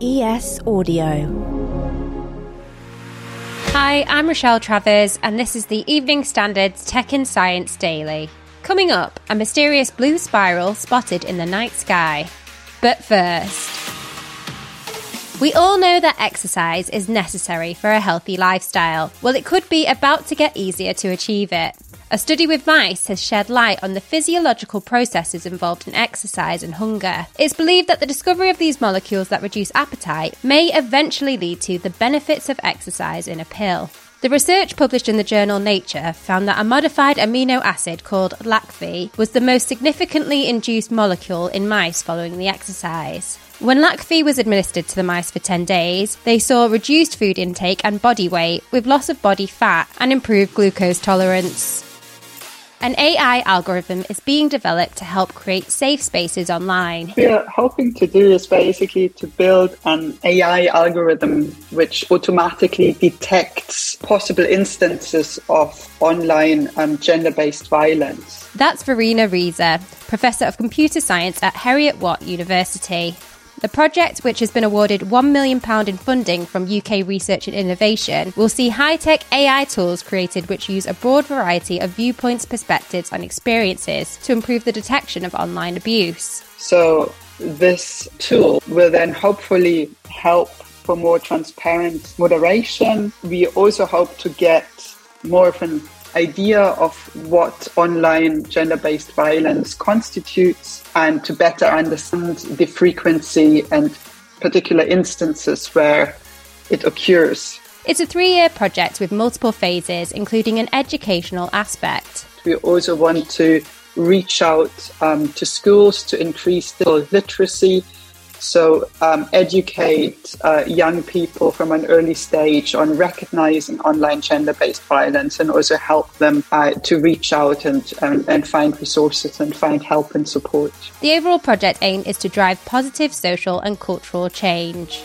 ES Audio. Hi, I'm Rochelle Travers, and this is the Evening Standard's Tech and Science Daily. Coming up, a mysterious blue spiral spotted in the night sky. But first, we all know that exercise is necessary for a healthy lifestyle. Well, it could be about to get easier to achieve it. A study with mice has shed light on the physiological processes involved in exercise and hunger. It's believed that the discovery of these molecules that reduce appetite may eventually lead to the benefits of exercise in a pill. The research published in the journal Nature found that a modified amino acid called Lac-Phe was the most significantly induced molecule in mice following the exercise. When Lac-Phe was administered to the mice for 10 days, they saw reduced food intake and body weight with loss of body fat and improved glucose tolerance. An AI algorithm is being developed to help create safe spaces online. We are hoping to do is basically to build an AI algorithm which automatically detects possible instances of online um, gender based violence. That's Verena Rieser, Professor of Computer Science at Heriot Watt University. The project, which has been awarded £1 million in funding from UK Research and Innovation, will see high tech AI tools created which use a broad variety of viewpoints, perspectives, and experiences to improve the detection of online abuse. So, this tool will then hopefully help for more transparent moderation. We also hope to get more of an idea of what online gender based violence constitutes and to better understand the frequency and particular instances where it occurs. It's a three year project with multiple phases, including an educational aspect. We also want to reach out um, to schools to increase digital literacy so, um, educate uh, young people from an early stage on recognizing online gender based violence and also help them uh, to reach out and, and find resources and find help and support. The overall project aim is to drive positive social and cultural change.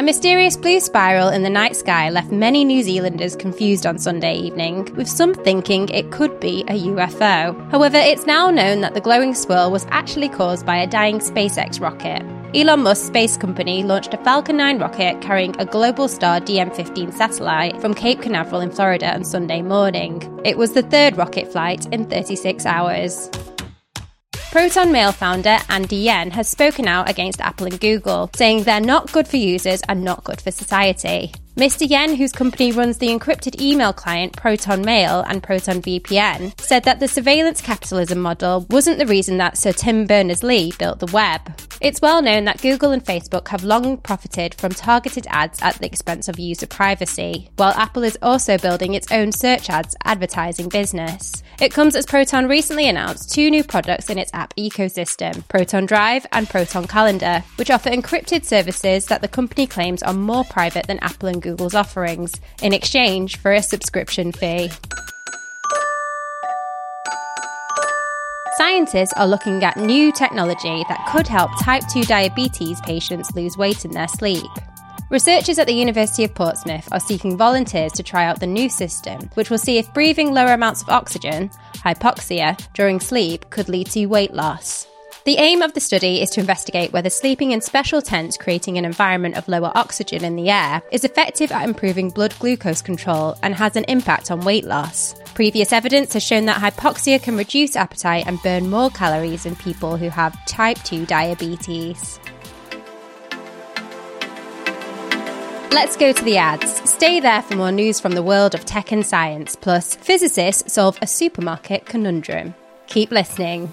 A mysterious blue spiral in the night sky left many New Zealanders confused on Sunday evening, with some thinking it could be a UFO. However, it's now known that the glowing swirl was actually caused by a dying SpaceX rocket. Elon Musk's space company launched a Falcon 9 rocket carrying a Globalstar FM 15 satellite from Cape Canaveral in Florida on Sunday morning. It was the third rocket flight in 36 hours. Proton Mail founder Andy Yen has spoken out against Apple and Google, saying they're not good for users and not good for society. Mr. Yen, whose company runs the encrypted email client Proton Mail and Proton VPN, said that the surveillance capitalism model wasn't the reason that Sir Tim Berners Lee built the web. It's well known that Google and Facebook have long profited from targeted ads at the expense of user privacy, while Apple is also building its own search ads advertising business. It comes as Proton recently announced two new products in its app ecosystem Proton Drive and Proton Calendar, which offer encrypted services that the company claims are more private than Apple and Google's offerings, in exchange for a subscription fee. Scientists are looking at new technology that could help type 2 diabetes patients lose weight in their sleep. Researchers at the University of Portsmouth are seeking volunteers to try out the new system, which will see if breathing lower amounts of oxygen, hypoxia, during sleep could lead to weight loss. The aim of the study is to investigate whether sleeping in special tents, creating an environment of lower oxygen in the air, is effective at improving blood glucose control and has an impact on weight loss. Previous evidence has shown that hypoxia can reduce appetite and burn more calories in people who have type 2 diabetes. Let's go to the ads. Stay there for more news from the world of tech and science. Plus, physicists solve a supermarket conundrum. Keep listening.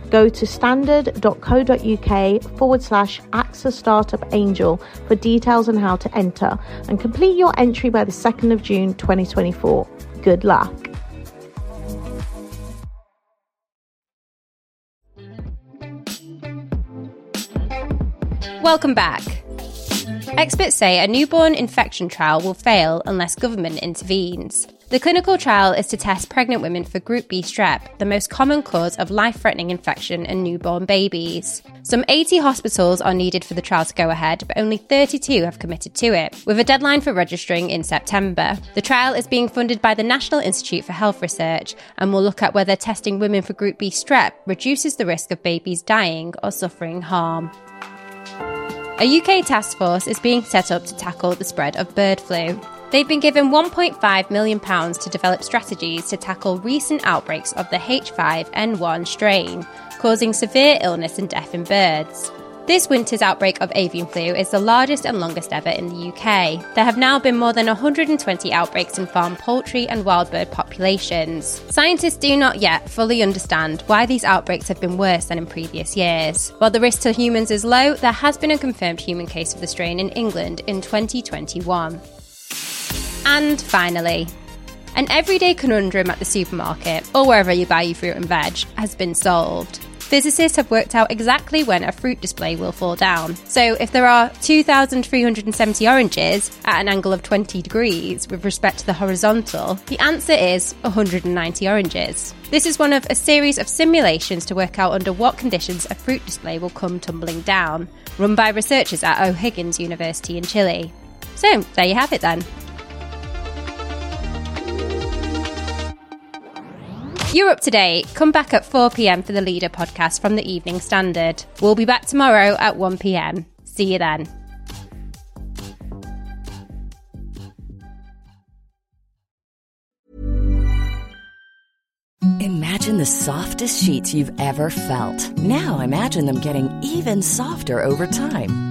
Go to standard.co.uk forward slash AXA Startup Angel for details on how to enter and complete your entry by the 2nd of June 2024. Good luck. Welcome back. Experts say a newborn infection trial will fail unless government intervenes. The clinical trial is to test pregnant women for Group B strep, the most common cause of life threatening infection in newborn babies. Some 80 hospitals are needed for the trial to go ahead, but only 32 have committed to it, with a deadline for registering in September. The trial is being funded by the National Institute for Health Research and will look at whether testing women for Group B strep reduces the risk of babies dying or suffering harm. A UK task force is being set up to tackle the spread of bird flu. They've been given £1.5 million to develop strategies to tackle recent outbreaks of the H5N1 strain, causing severe illness and death in birds. This winter's outbreak of avian flu is the largest and longest ever in the UK. There have now been more than 120 outbreaks in farm poultry and wild bird populations. Scientists do not yet fully understand why these outbreaks have been worse than in previous years. While the risk to humans is low, there has been a confirmed human case of the strain in England in 2021. And finally, an everyday conundrum at the supermarket or wherever you buy your fruit and veg has been solved. Physicists have worked out exactly when a fruit display will fall down. So, if there are 2,370 oranges at an angle of 20 degrees with respect to the horizontal, the answer is 190 oranges. This is one of a series of simulations to work out under what conditions a fruit display will come tumbling down, run by researchers at O'Higgins University in Chile. So, there you have it then. You're up to date. Come back at 4 pm for the Leader podcast from the Evening Standard. We'll be back tomorrow at 1 pm. See you then. Imagine the softest sheets you've ever felt. Now imagine them getting even softer over time.